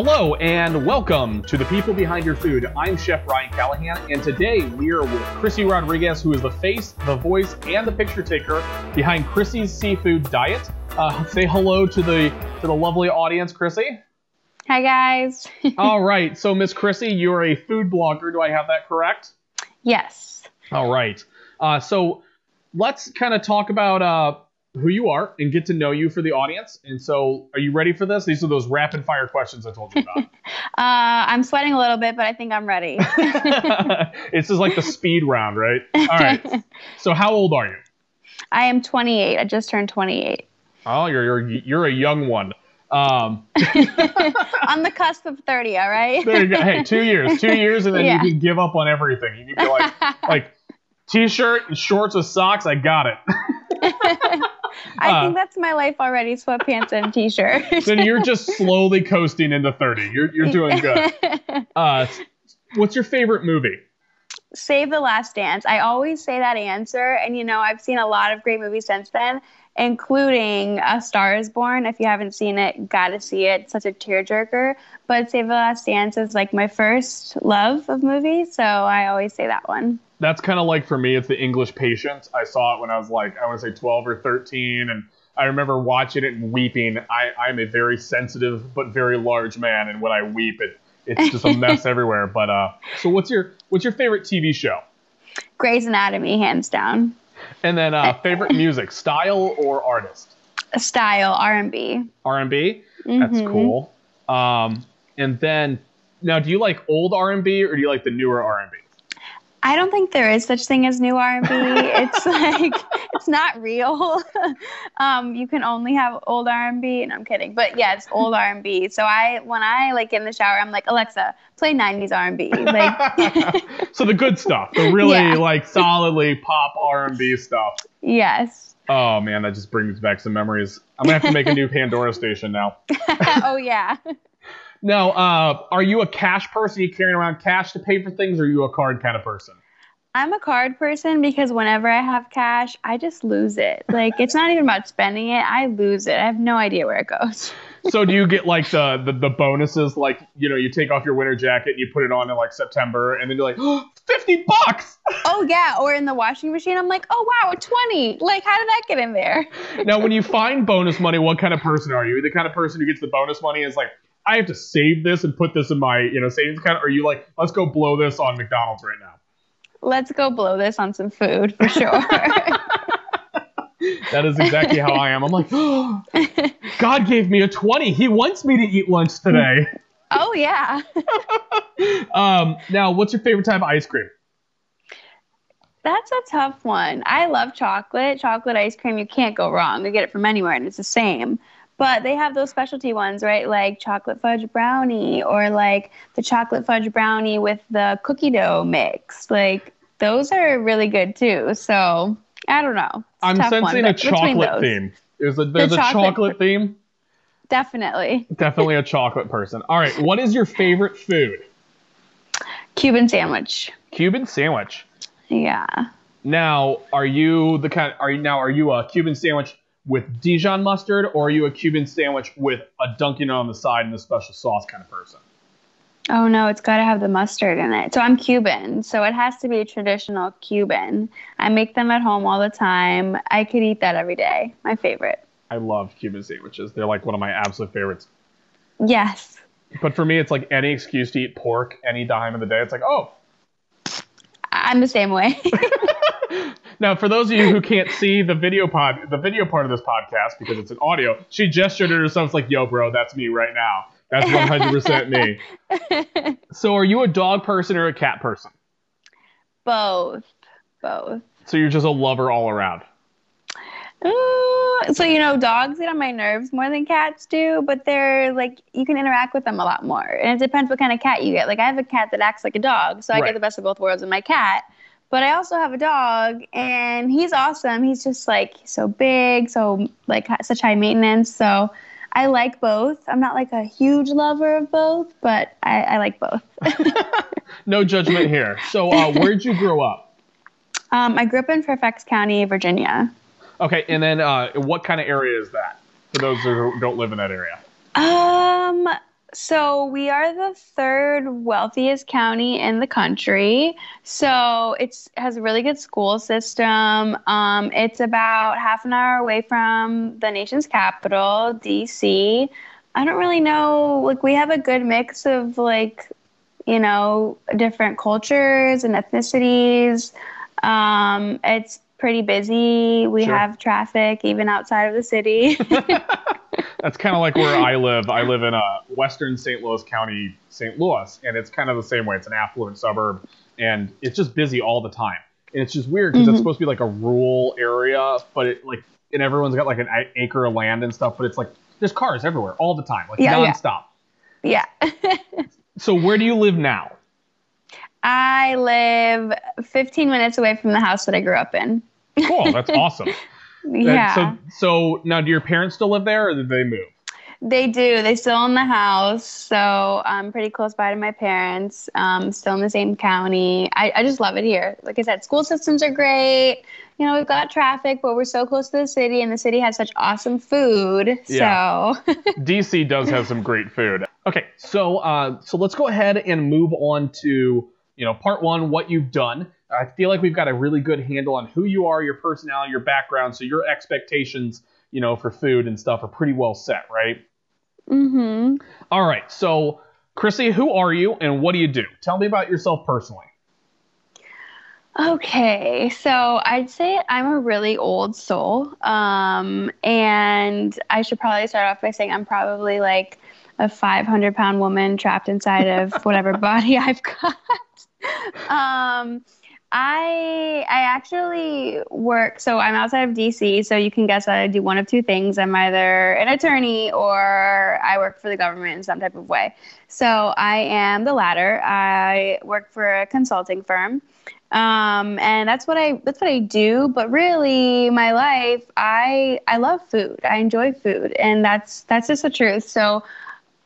Hello and welcome to the People Behind Your Food. I'm Chef Ryan Callahan, and today we are with Chrissy Rodriguez, who is the face, the voice, and the picture taker behind Chrissy's Seefood Diet. Uh, say hello to the to the lovely audience, Chrissy. Hi guys. All right, so Miss Chrissy, you're a food blogger. Do I have that correct? yes. All right. Uh, so let's kind of talk about uh, who you are and get to know you for the audience. And so, are you ready for this? These are those rapid fire questions I told you about. Uh, I'm sweating a little bit, but I think I'm ready. this is like the speed round, right? All right. So, how old are you? I am 28. I just turned 28. Oh, you're you're, you're a young one. Um, On the cusp of 30, all right? there you go. Hey, two years, two years, and then Yeah. you can give up on everything. You can be like, like t-shirt, and shorts with socks. I got it. I uh, think that's my life already sweatpants and t shirt. then you're just slowly coasting into 30. You're you're doing good. Uh, what's your favorite movie? Save the Last Dance. I always say that answer. And, you know, I've seen a lot of great movies since then, including A Star is Born. If you haven't seen it, gotta see it. It's such a tearjerker. But Save the Last Dance is like my first love of movies. So I always say that one. That's kind of like for me, it's the English Patient. I saw it when I was like, I want to say 12 or 13, and I remember watching it and weeping. I, I'm a very sensitive but very large man, and when I weep, it it's just a mess everywhere. But uh, so what's your what's your favorite TV show? Grey's Anatomy, hands down. And then uh, favorite music, style or artist? Style, R&B. R&B. That's Mhm. cool. Um, and then now, do you like old R&B or do you like the newer R&B? I don't think there is such thing as new R&B. it's like it's not real. um, you can only have old R&B, and I'm kidding, but yeah, it's old R&B. So I, when I like get in the shower, I'm like Alexa, play '90s R&B. Like, so the good stuff, the really Yeah. like solidly pop R&B stuff. yes. Oh man, that just brings back some memories. I'm gonna have to make a new Pandora station now. oh yeah. Now, uh, are you a cash person? Are you carrying around cash to pay for things, or are you a card kind of person? I'm a card person because whenever I have cash, I just lose it. Like it's not even about spending it; I lose it. I have no idea where it goes. So do you get like the, the the bonuses? Like you know, you take off your winter jacket and you put it on in like September, and then you're like, oh, 50 bucks. Oh yeah, or in the washing machine, I'm like, oh wow, twenty. Like, how did that get in there? now, when you find bonus money, what kind of person are you? The kind of person who gets the bonus money is like, I have to save this and put this in my you know savings account. Or are you like, let's go blow this on McDonald's right now? Let's go blow this on some food for sure. That is exactly how I am. I'm like, oh, God gave me a 20. He wants me to eat lunch today. oh yeah. Um, now, what's your favorite type of ice cream? That's a tough one. I love chocolate. Chocolate ice cream, you can't go wrong. You get it from anywhere and it's the same. But they have those specialty ones, right? Like chocolate fudge brownie or like the chocolate fudge brownie with the cookie dough mix. Like those are really good too. So I don't know. It's I'm tough one, sensing a chocolate those, theme. There's a, there's a chocolate- chocolate theme. Definitely. Definitely a chocolate person. All right, what is your favorite food? Cuban sandwich. Cuban sandwich. Yeah. Now, are you the kind? Are you now? Are you a Cuban sandwich with Dijon mustard, or are you a Cuban sandwich with a dunking on the side and a special sauce kind of person? Oh no, it's got to have the mustard in it. So I'm Cuban, so it has to be a traditional Cuban. I make them at home all the time. I could eat that every day. My favorite. I love Cuban sandwiches. They're like one of my absolute favorites. Yes. But for me, it's like any excuse to eat pork any time of the day. It's like, oh. I'm the same way. Now, for those of you who can't see the video pod, the video part of this podcast because it's an audio, she gestured at herself. It's like, yo, bro, that's me right now. That's 100% me. So, are you a dog person or a cat person? Both. Both. So you're just a lover all around. Ooh, so you know, dogs get on my nerves more than cats do, but they're like you can interact with them a lot more. And it depends what kind of cat you get. Like I have a cat that acts like a dog, so I Right. get the best of both worlds with my cat. But I also have a dog, and he's awesome. He's just like so big, so like such high maintenance. So I like both. I'm not like a huge lover of both, but I, I like both. No judgment here. So, uh, where'd you grow up? Um, I grew up in Fairfax County, Virginia. Okay, and then uh, what kind of area is that? For those who don't live in that area. Um, So we are the third wealthiest county in the country. So it's has a really good school system. Um, it's about half an hour away from the nation's capital, DC. I don't really know. Like we have a good mix of like, you know, different cultures and ethnicities. Um, it's pretty busy. We Sure. have traffic even outside of the city. That's kind of like where I live. I live in uh, western St. Louis County, St. Louis, and it's kind of the same way. It's an affluent suburb, and it's just busy all the time. And it's just weird because Mhm. it's supposed to be like a rural area, but it like and everyone's got like an acre of land and stuff, but it's like there's cars everywhere all the time, like Yeah, yeah. nonstop. yeah. So where do you live now? I live 15 minutes away from the house that I grew up in. Cool, that's awesome. Yeah, So so now, do your parents still live there, or did they move? they do. They still own the house, so I'm pretty close by to my parents. Um, still in the same county. I, I just love it here. Like I said, school systems are great. You know, we've got traffic, but we're so close to the city, and the city has such awesome food. Yeah. So DC does have some great food. Okay, so uh, so let's go ahead and move on to you know part one, what you've done. I feel like we've got a really good handle on who you are, your personality, your background, so your expectations, you know, for food and stuff are pretty well set, right? Mm-hmm. All right, so Chrissy, who are you and what do you do? Tell me about yourself personally. Okay, so I'd say I'm a really old soul. Um, and I should probably start off by saying I'm probably like a 500 pound woman trapped inside of whatever body I've got. um, I I actually work so I'm outside of DC, so you can guess that I do one of two things. I'm either an attorney or I work for the government in some type of way. So I am the latter. I work for a consulting firm um and that's what i that's what i do but really my life i i love food i enjoy food and that's that's just the truth so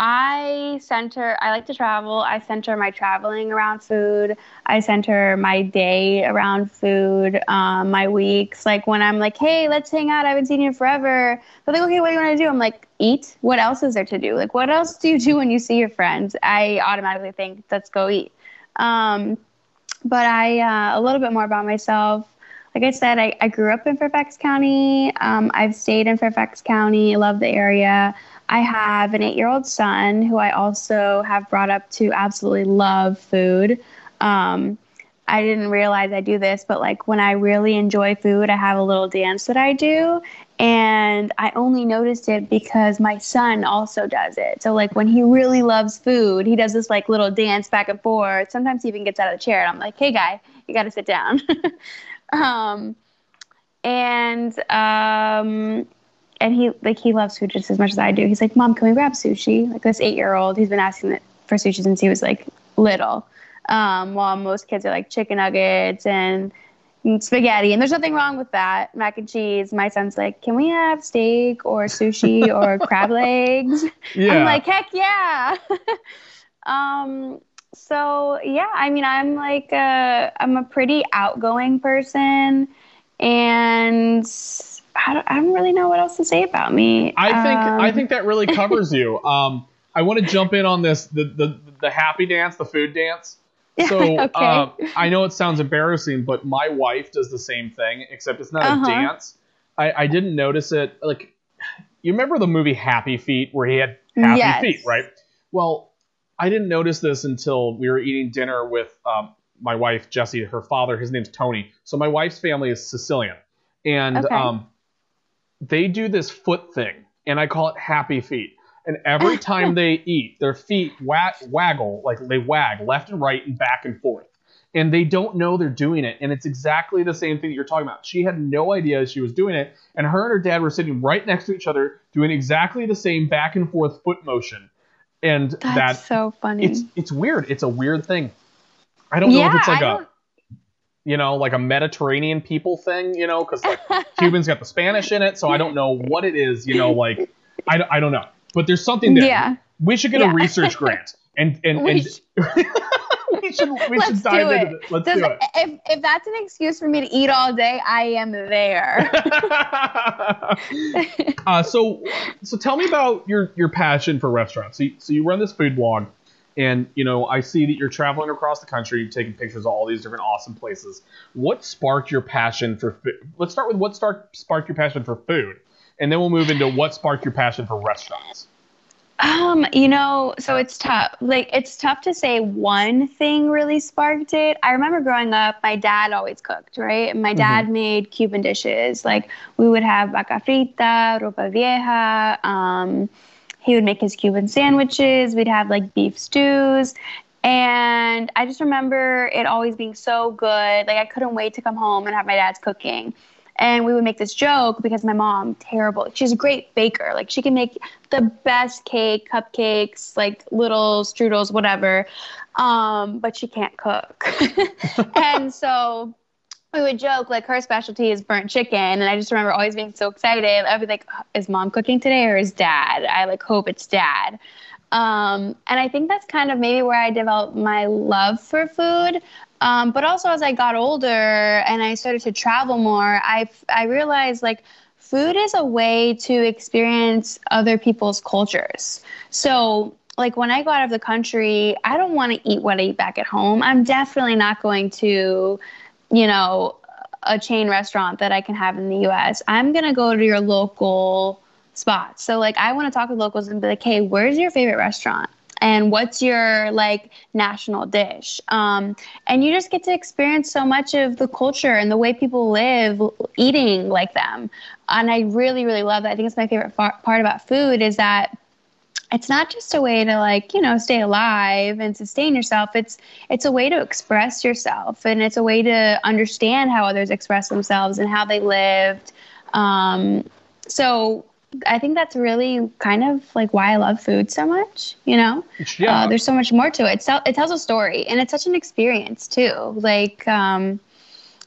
i center i like to travel. I center my traveling around food. I center my day around food um, my weeks. Like when i'm like hey let's hang out. I haven't seen you forever. They're like okay what do you want to do? I'm like eat? What else is there to do? Like what else do you do when you see your friends? I automatically think let's go eat. Um, but I uh, a little bit more about myself. Like I said, I, I grew up in Fairfax County. Um, I've stayed in Fairfax County. Love the area. I have an eight-year-old son who I also have brought up to absolutely love food. Um, I didn't realize I do this, but like when I really enjoy food, I have a little dance that I do. And I only noticed it because my son also does it. So like when he really loves food, he does this like little dance back and forth. Sometimes he even gets out of the chair and I'm like, hey guy, you gotta sit down. um, and um, and he like he loves food just as much as I do. He's like, Mom, can we grab sushi? Like this eight year old, he's been asking for sushi since he was like little. Um, while most kids are like chicken nuggets and spaghetti, and there's nothing wrong with that. Mac and cheese. My son's like, can we have steak or sushi or crab legs? Yeah. I'm like, heck yeah. um, so yeah, I mean, I'm like, a, I'm a pretty outgoing person, and I don't, I don't really know what else to say about me. I think Um, I think that really covers you. Um, I want to jump in on this the, the the happy dance, the food dance. So okay. uh, I know it sounds embarrassing, but my wife does the same thing, except it's not Uh-huh. a dance. I, I didn't notice it. Like, you remember the movie Happy Feet, where he had happy Yes. feet, right? Well, I didn't notice this until we were eating dinner with um, my wife Jessie. Her father, his name's Tony. So my wife's family is Sicilian, and Okay. um, they do this foot thing, and I call it happy feet. And every time they eat, their feet wa- waggle, like they wag left and right and back and forth. And they don't know they're doing it. And it's exactly the same thing that you're talking about. She had no idea she was doing it. And her and her dad were sitting right next to each other, doing exactly the same back and forth foot motion. And That's that so funny. it's it's weird. It's a weird thing. I don't know if Yeah, it's like I a you know like a Mediterranean people thing, you know, because like Cubans got the Spanish in it, so I don't know what it is, you know, like I, don't- I don't know. But there's something there. yeah. We should get Yeah. a research grant and and, We and we should we Let's should dive do into it. it. Let's Does- do it. If, if that's an excuse for me to eat all day, I am there. uh, so so tell me about your your passion for restaurants. So you, so you run this food blog, and you know I see that you're traveling across the country, taking pictures of all these different awesome places. What sparked your passion for? food Let's start with what start sparked your passion for food, and then we'll move into what sparked your passion for restaurants. Um, you know, so it's tough. Like it's tough to say one thing really sparked it. I remember growing up, my dad always cooked, right? My dad mm-hmm. made Cuban dishes. Like we would have vaca frita, ropa vieja. Um, he would make his Cuban sandwiches. We'd have like beef stews. And I just remember it always being so good. Like I couldn't wait to come home and have my dad's cooking and we would make this joke because my mom terrible she's a great baker like she can make the best cake cupcakes like little strudels whatever um, but she can't cook and so we would joke like her specialty is burnt chicken and i just remember always being so excited i'd be like is mom cooking today or is dad i like hope it's dad um, and I think that's kind of maybe where I developed my love for food. Um, but also as I got older and I started to travel more, I, I realized like food is a way to experience other people's cultures. So like when I go out of the country, I don't want to eat what I eat back at home. I'm definitely not going to, you know, a chain restaurant that I can have in the US. I'm going to go to your local spot. So like I want to talk with locals and be like, hey, where's your favorite restaurant? And what's your like national dish? Um, and you just get to experience so much of the culture and the way people live eating like them. And I really, really love that. I think it's my favorite far- part about food is that it's not just a way to like you know stay alive and sustain yourself it's it's a way to express yourself and it's a way to understand how others express themselves and how they lived um, so I think that's really kind of like why I love food so much. You know, yeah. Uh, there's so much more to it. So it tells a story, and it's such an experience too. Like, um,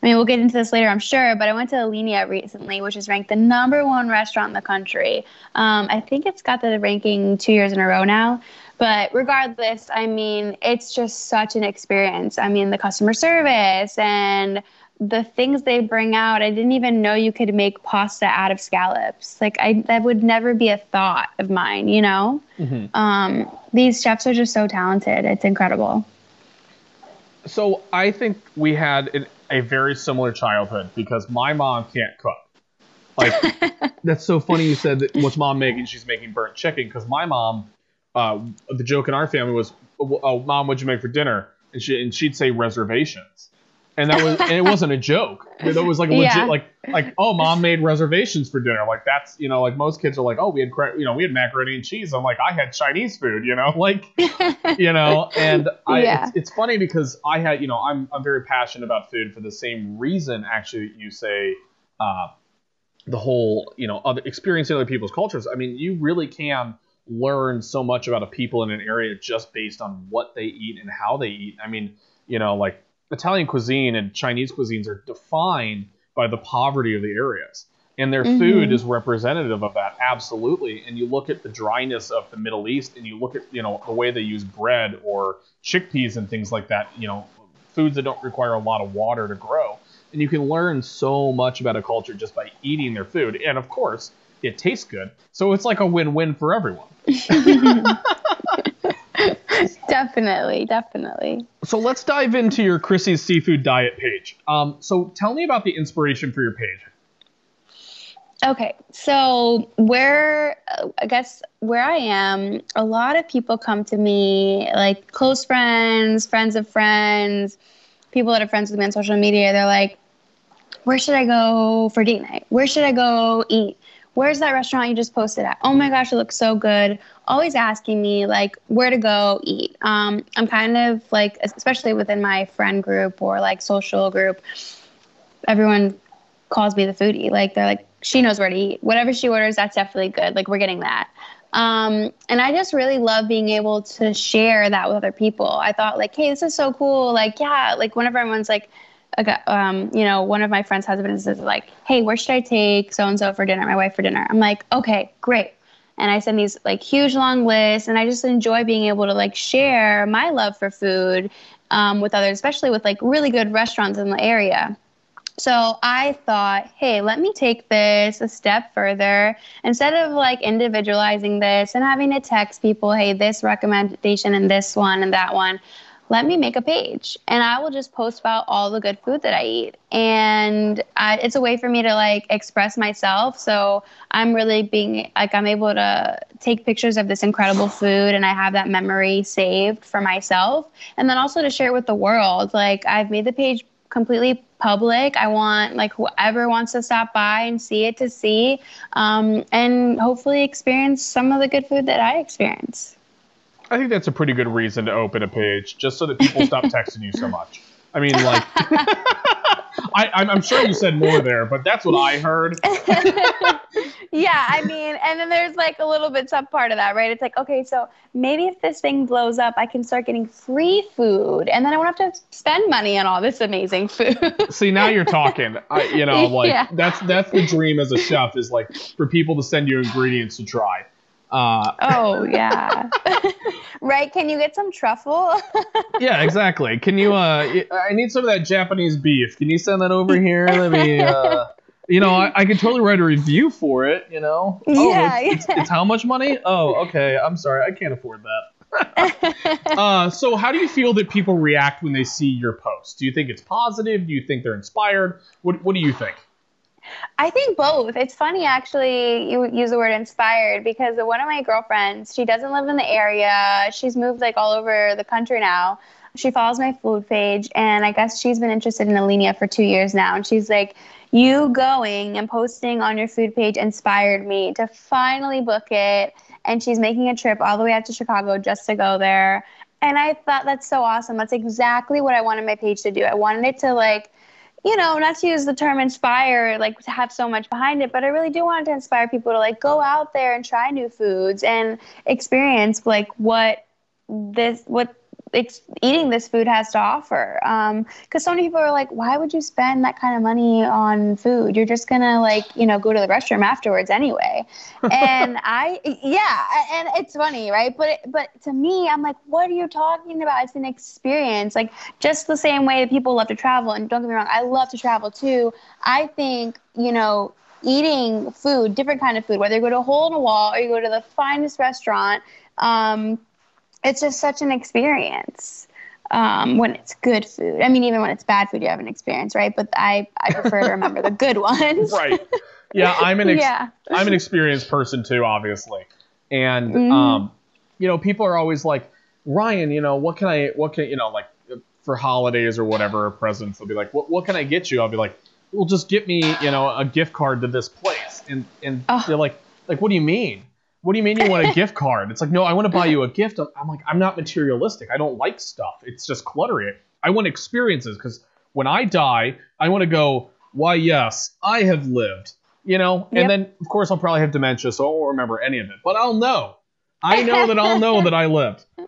I mean, we'll get into this later, I'm sure. But I went to Alinea recently, which is ranked the number one restaurant in the country. Um, I think it's got the ranking two years in a row now. But regardless, I mean, it's just such an experience. I mean, the customer service and the things they bring out, I didn't even know you could make pasta out of scallops. Like I, that would never be a thought of mine, you know. Mm-hmm. Um, these chefs are just so talented. It's incredible. So I think we had a very similar childhood because my mom can't cook. Like that's so funny you said that what's mom making? She's making burnt chicken because my mom. Uh, the joke in our family was, "Oh, mom, what'd you make for dinner?" And she and she'd say reservations and that was and it wasn't a joke. That was like legit, yeah. like like oh, mom made reservations for dinner. Like that's you know like most kids are like oh we had you know we had macaroni and cheese. I'm like I had Chinese food, you know like you know and I yeah. it's, it's funny because I had you know I'm I'm very passionate about food for the same reason actually that you say. Uh, the whole, you know, other experiencing other people's cultures. I mean, you really can learn so much about a people in an area just based on what they eat and how they eat. I mean, you know, like Italian cuisine and Chinese cuisines are defined by the poverty of the areas. And their mm-hmm. food is representative of that, absolutely. And you look at the dryness of the Middle East and you look at, you know, the way they use bread or chickpeas and things like that, you know, foods that don't require a lot of water to grow. And you can learn so much about a culture just by eating their food. And of course, it tastes good. So it's like a win win for everyone. definitely, definitely. So let's dive into your Chrissy's seefood diet page. Um, so tell me about the inspiration for your page. Okay, so where I guess where I am, a lot of people come to me, like close friends, friends of friends, people that are friends with me on social media. They're like, "Where should I go for date night? Where should I go eat? Where's that restaurant you just posted at? Oh my gosh, it looks so good always asking me like where to go eat. Um, I'm kind of like, especially within my friend group or like social group, everyone calls me the foodie. Like they're like, she knows where to eat. Whatever she orders, that's definitely good. Like we're getting that. Um, and I just really love being able to share that with other people. I thought like, hey, this is so cool. Like, yeah, like whenever everyone's like, um, you know, one of my friends' husbands is like, hey, where should I take so and so for dinner? My wife for dinner. I'm like, okay, great and I send these like huge long lists, and I just enjoy being able to like share my love for food um, with others, especially with like really good restaurants in the area. So I thought, hey, let me take this a step further. Instead of like individualizing this and having to text people, hey, this recommendation and this one and that one, let me make a page and I will just post about all the good food that I eat. And I, it's a way for me to like express myself. So I'm really being like, I'm able to take pictures of this incredible food and I have that memory saved for myself. And then also to share it with the world. Like, I've made the page completely public. I want like whoever wants to stop by and see it to see um, and hopefully experience some of the good food that I experience. I think that's a pretty good reason to open a page, just so that people stop texting you so much. I mean, like, I, I'm sure you said more there, but that's what I heard. yeah, I mean, and then there's like a little bit sub part of that, right? It's like, okay, so maybe if this thing blows up, I can start getting free food, and then I won't have to spend money on all this amazing food. See, now you're talking. I, you know, like yeah. that's that's the dream as a chef is like for people to send you ingredients to try. Uh, oh yeah, right. Can you get some truffle? yeah, exactly. Can you? Uh, I need some of that Japanese beef. Can you send that over here? Let me. Uh, you know, I, I could totally write a review for it. You know. Oh, yeah, it's, yeah. It's, it's how much money? Oh, okay. I'm sorry, I can't afford that. uh, so, how do you feel that people react when they see your post? Do you think it's positive? Do you think they're inspired? What What do you think? I think both. It's funny actually you use the word inspired because one of my girlfriends, she doesn't live in the area. She's moved like all over the country now. She follows my food page and I guess she's been interested in Alinea for 2 years now and she's like you going and posting on your food page inspired me to finally book it and she's making a trip all the way out to Chicago just to go there. And I thought that's so awesome. That's exactly what I wanted my page to do. I wanted it to like you know, not to use the term inspire, like to have so much behind it, but I really do want to inspire people to like go out there and try new foods and experience like what this, what ex- eating this food has to offer. Because um, so many people are like, why would you spend that kind of money on food? You're just gonna like, you know, go to the restroom afterwards anyway. and I, yeah, and it's funny, right? But but to me, I'm like, what are you talking about? It's an experience, like just the same way that people love to travel. And don't get me wrong, I love to travel too. I think you know eating food, different kind of food, whether you go to a hole in a wall or you go to the finest restaurant, um, it's just such an experience um, when it's good food. I mean, even when it's bad food, you have an experience, right? But I, I prefer to remember the good ones. right. Yeah, I'm an ex- yeah. I'm an experienced person too, obviously, and mm-hmm. um, you know, people are always like, Ryan, you know, what can I, what can you know, like for holidays or whatever presents, they'll be like, what, what can I get you? I'll be like, well, just get me, you know, a gift card to this place, and and oh. they're like, like, what do you mean? What do you mean you want a gift card? It's like, no, I want to buy you a gift. I'm like, I'm not materialistic. I don't like stuff. It's just cluttery. I want experiences because when I die, I want to go, why, yes, I have lived, you know? And then, of course, I'll probably have dementia, so I won't remember any of it, but I'll know. I know that I'll know that I lived.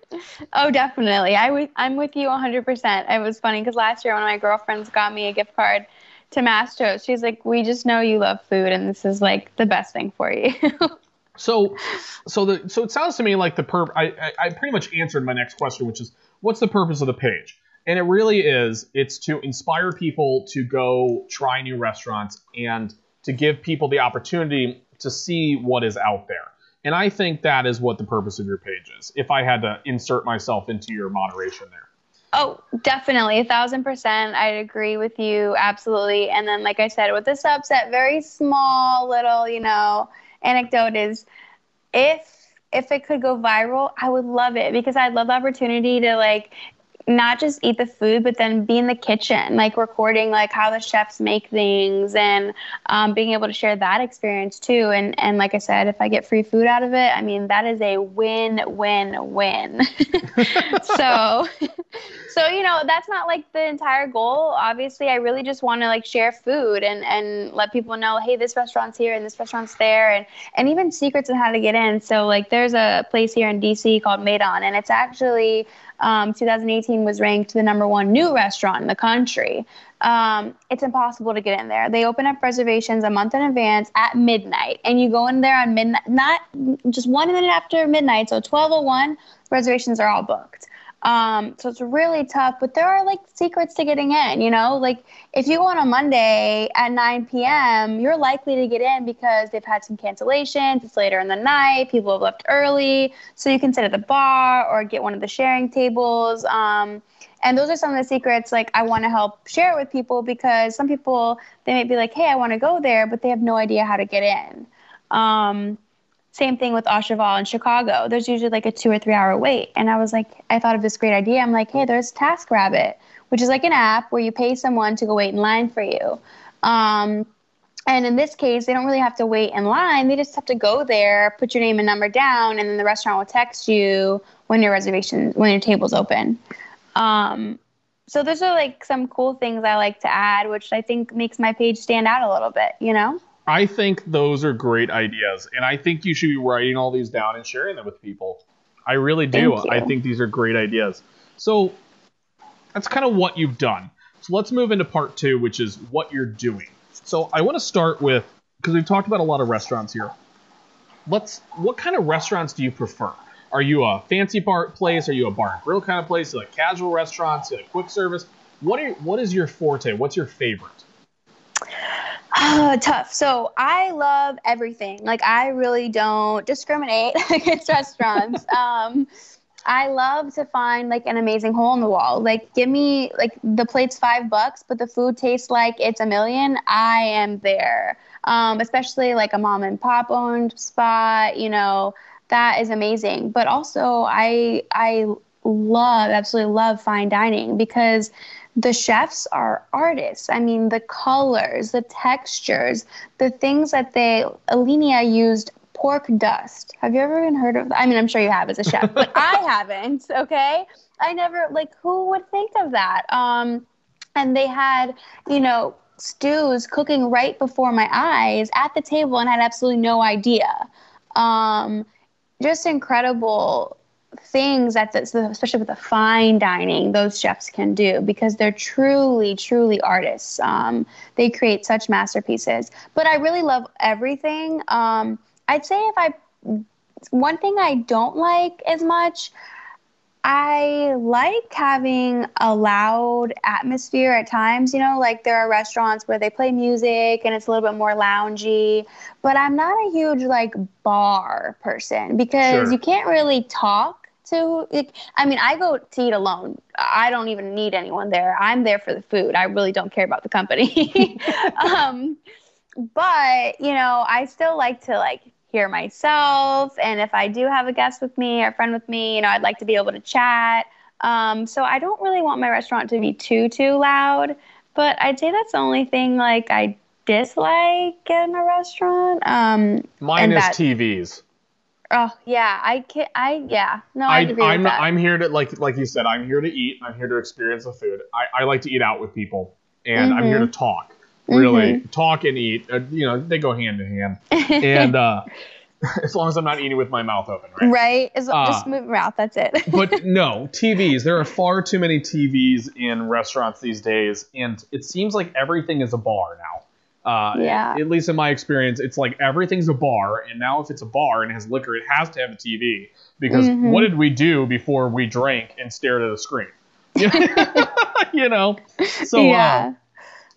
Oh, definitely. I w- I'm with you 100%. It was funny because last year one of my girlfriends got me a gift card to Mastro's. She's like, we just know you love food, and this is like the best thing for you. So, so the so it sounds to me like the perp. I, I, pretty much answered my next question, which is what's the purpose of the page? And it really is it's to inspire people to go try new restaurants and to give people the opportunity to see what is out there. And I think that is what the purpose of your page is. If I had to insert myself into your moderation there. Oh, definitely. A thousand percent. I agree with you. Absolutely. And then, like I said, with the subset, very small little, you know, anecdote is if if it could go viral, I would love it because I'd love the opportunity to like not just eat the food, but then be in the kitchen, like recording like how the chefs make things and um, being able to share that experience too. And and like I said, if I get free food out of it, I mean that is a win win win. so so you know that's not like the entire goal. Obviously, I really just want to like share food and and let people know, hey, this restaurant's here and this restaurant's there, and and even secrets on how to get in. So like there's a place here in DC called Maydan, and it's actually um, 2018 was ranked the number one new restaurant in the country. Um, it's impossible to get in there. They open up reservations a month in advance at midnight, and you go in there on midnight, not just one minute after midnight, so 12:01. Reservations are all booked. Um, so it's really tough, but there are like secrets to getting in, you know? Like if you go on a Monday at 9 p.m., you're likely to get in because they've had some cancellations. It's later in the night, people have left early. So you can sit at the bar or get one of the sharing tables. Um, and those are some of the secrets like I want to help share it with people because some people they might be like, hey, I want to go there, but they have no idea how to get in. Um, same thing with Cheval in Chicago. There's usually like a two or three hour wait. And I was like, I thought of this great idea. I'm like, hey, there's TaskRabbit, which is like an app where you pay someone to go wait in line for you. Um, and in this case, they don't really have to wait in line. They just have to go there, put your name and number down, and then the restaurant will text you when your reservation, when your table's open. Um, so those are like some cool things I like to add, which I think makes my page stand out a little bit, you know? I think those are great ideas, and I think you should be writing all these down and sharing them with people. I really do. I think these are great ideas. So that's kind of what you've done. So let's move into part two, which is what you're doing. So I want to start with because we've talked about a lot of restaurants here. Let's. What kind of restaurants do you prefer? Are you a fancy bar place? Are you a bar and grill kind of place? You like casual restaurants? like quick service? What are what is your forte? What's your favorite? Uh, tough. So I love everything. Like I really don't discriminate against restaurants. um, I love to find like an amazing hole in the wall. Like give me like the plate's five bucks, but the food tastes like it's a million. I am there. Um, especially like a mom and pop owned spot. You know that is amazing. But also I I love absolutely love fine dining because the chefs are artists. I mean, the colors, the textures, the things that they, Alinea used pork dust. Have you ever even heard of that? I mean, I'm sure you have as a chef, but I haven't, okay? I never, like, who would think of that? Um, and they had, you know, stews cooking right before my eyes at the table and had absolutely no idea. Um, just incredible things that especially with the fine dining those chefs can do because they're truly truly artists. Um, they create such masterpieces. But i really love everything. Um, i'd say if i one thing i don't like as much I like having a loud atmosphere at times. You know, like there are restaurants where they play music and it's a little bit more loungy, but I'm not a huge like bar person because sure. you can't really talk to like, I mean, I go to eat alone. I don't even need anyone there. I'm there for the food. I really don't care about the company. um, but, you know, I still like to like hear myself and if I do have a guest with me or a friend with me, you know, I'd like to be able to chat. Um, so I don't really want my restaurant to be too too loud, but I'd say that's the only thing like I dislike in a restaurant. Um, Mine is that, TVs. Oh yeah, I can I yeah no I, I agree I'm with that. I'm here to like like you said I'm here to eat. I'm here to experience the food. I, I like to eat out with people, and mm-hmm. I'm here to talk. Really, mm-hmm. talk and eat. Uh, you know, they go hand in hand. and uh, as long as I'm not eating with my mouth open, right? Right. As, uh, just move mouth. That's it. but no TVs. There are far too many TVs in restaurants these days, and it seems like everything is a bar now. Uh, yeah. At least in my experience, it's like everything's a bar, and now if it's a bar and has liquor, it has to have a TV. Because mm-hmm. what did we do before we drank and stared at a screen? you know. So. Uh, yeah. Uh,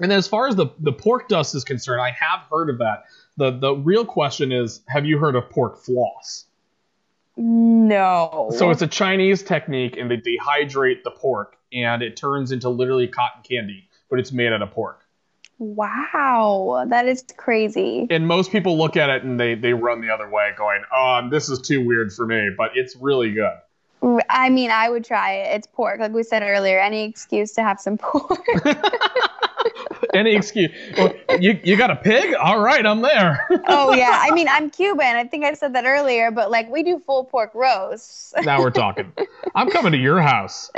and as far as the the pork dust is concerned, I have heard of that. the The real question is, have you heard of pork floss? No. So it's a Chinese technique, and they dehydrate the pork, and it turns into literally cotton candy, but it's made out of pork. Wow, that is crazy. And most people look at it and they, they run the other way, going, "Oh, this is too weird for me," but it's really good. I mean, I would try it. It's pork, like we said earlier. Any excuse to have some pork. Any excuse. Well, you you got a pig? All right, I'm there. oh yeah, I mean I'm Cuban. I think I said that earlier, but like we do full pork roasts. now we're talking. I'm coming to your house.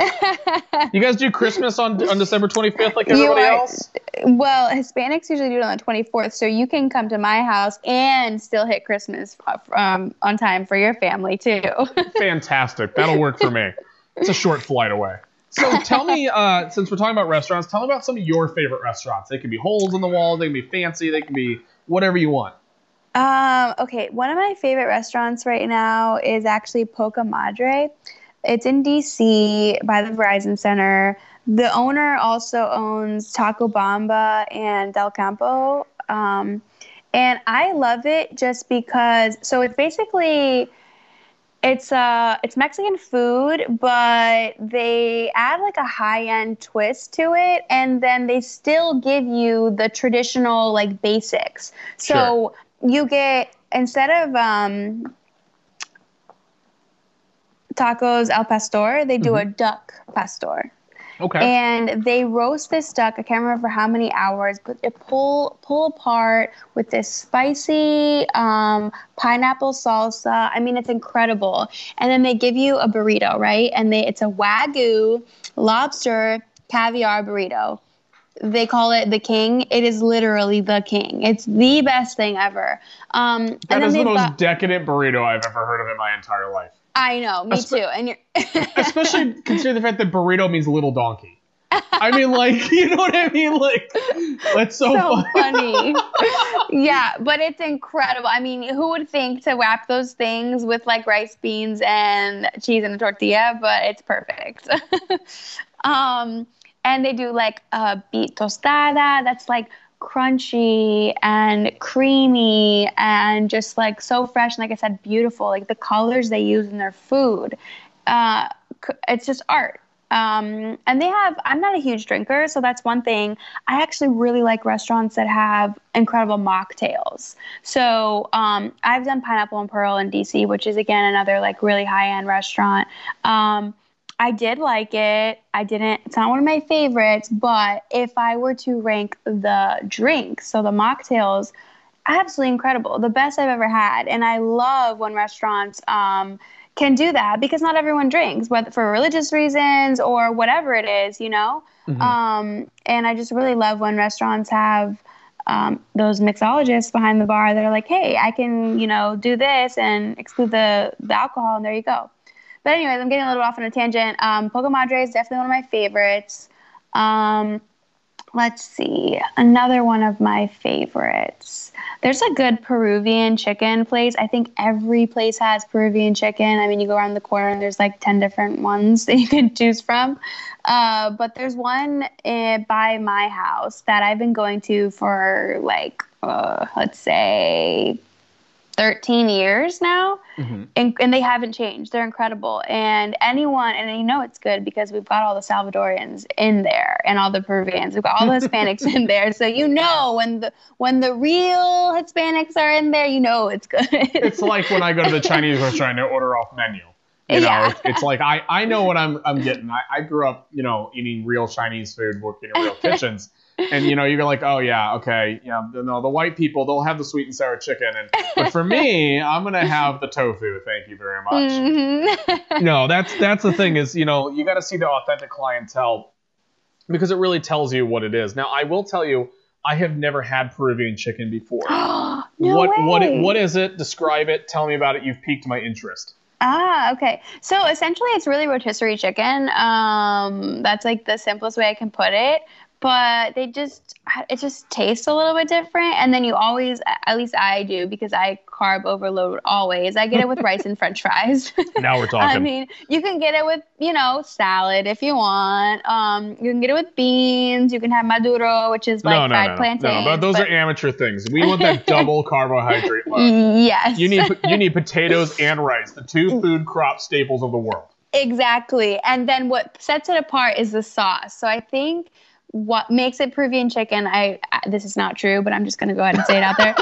You guys do Christmas on on December 25th like everybody are, else? Well, Hispanics usually do it on the 24th, so you can come to my house and still hit Christmas um, on time for your family too. Fantastic. That'll work for me. It's a short flight away. So tell me, uh, since we're talking about restaurants, tell me about some of your favorite restaurants. They can be holes in the wall, they can be fancy, they can be whatever you want. Um, okay, one of my favorite restaurants right now is actually Poca Madre. It's in DC by the Verizon Center. The owner also owns Taco Bamba and Del Campo. Um, and I love it just because so it's basically it's uh it's Mexican food, but they add like a high end twist to it, and then they still give you the traditional like basics. So Sure. you get instead of um tacos al pastor, they do a duck pastor Okay. and they roast this duck. I can't remember how many hours, but they pull pull apart with this spicy um, pineapple salsa. I mean, it's incredible. And then they give you a burrito, right? And they it's a wagyu lobster caviar burrito. They call it the king. It is literally the king. It's the best thing ever. Um, and then is the most got- decadent burrito I've ever heard of in my entire life. I know, me Espe- too. And you're Especially considering the fact that burrito means little donkey. I mean, like, you know what I mean? Like, that's so, so funny. yeah, but it's incredible. I mean, who would think to wrap those things with like rice, beans, and cheese and a tortilla? But it's perfect. um, and they do like a beet tostada that's like crunchy and creamy and just like so fresh and like I said, beautiful. Like the colors they use in their food, uh, it's just art. Um, and they have, I'm not a huge drinker, so that's one thing. I actually really like restaurants that have incredible mocktails. So um, I've done Pineapple and Pearl in DC, which is again another like really high end restaurant. Um, I did like it. I didn't, it's not one of my favorites, but if I were to rank the drinks, so the mocktails, absolutely incredible. The best I've ever had. And I love when restaurants um, can do that because not everyone drinks, whether for religious reasons or whatever it is, you know? Mhm. Um, and I just really love when restaurants have um, those mixologists behind the bar that are like, hey, I can, you know, do this and exclude the, the alcohol, and there you go. But anyways, I'm getting a little off on a tangent. Um, is definitely one of my favorites. Um, let's see, another one of my favorites. There's a good Peruvian chicken place. I think every place has Peruvian chicken. I mean, you go around the corner and there's like 10 different ones that you can choose from. Uh, but there's one uh, by my house that I've been going to for like, uh, let's say, 13 years now Mhm. and, and they haven't changed. They're incredible. And anyone, and you know it's good because we've got all the Salvadorians in there and all the Peruvians. We've got all the Hispanics in there. So you know when the when the real Hispanics are in there, you know it's good. It's like when I go to the Chinese restaurant and I order off menu. You know, Yeah. it's, it's like I, I know what I'm I'm getting. I, I grew up, you know, eating real Chinese food, working in real kitchens. And you know, you're like, oh yeah, okay, yeah, no, the white people they'll have the sweet and sour chicken, and but for me, I'm gonna have the tofu. Thank you very much. Mhm. no, that's that's the thing is, you know, you got to see the authentic clientele because it really tells you what it is. Now, I will tell you, I have never had Peruvian chicken before. no what what way. what is it? Describe it. Tell me about it. You've piqued my interest. Ah, okay. So essentially, it's really rotisserie chicken. Um, that's like the simplest way I can put it. But they just, it just tastes a little bit different. And then you always, at least I do, because I carb overload always. I get it with rice and French fries. Now we're talking. I mean, you can get it with, you know, salad if you want. Um, you can get it with beans. You can have maduro, which is like no, no, fried no, no, plantain. no. But those are amateur things. We want that double carbohydrate load. Yes. You need you need potatoes and rice, the two food crop staples of the world. Exactly. And then what sets it apart is the sauce. So I think what makes it Peruvian chicken, I, I this is not true, but I'm just going to go ahead and say it out there,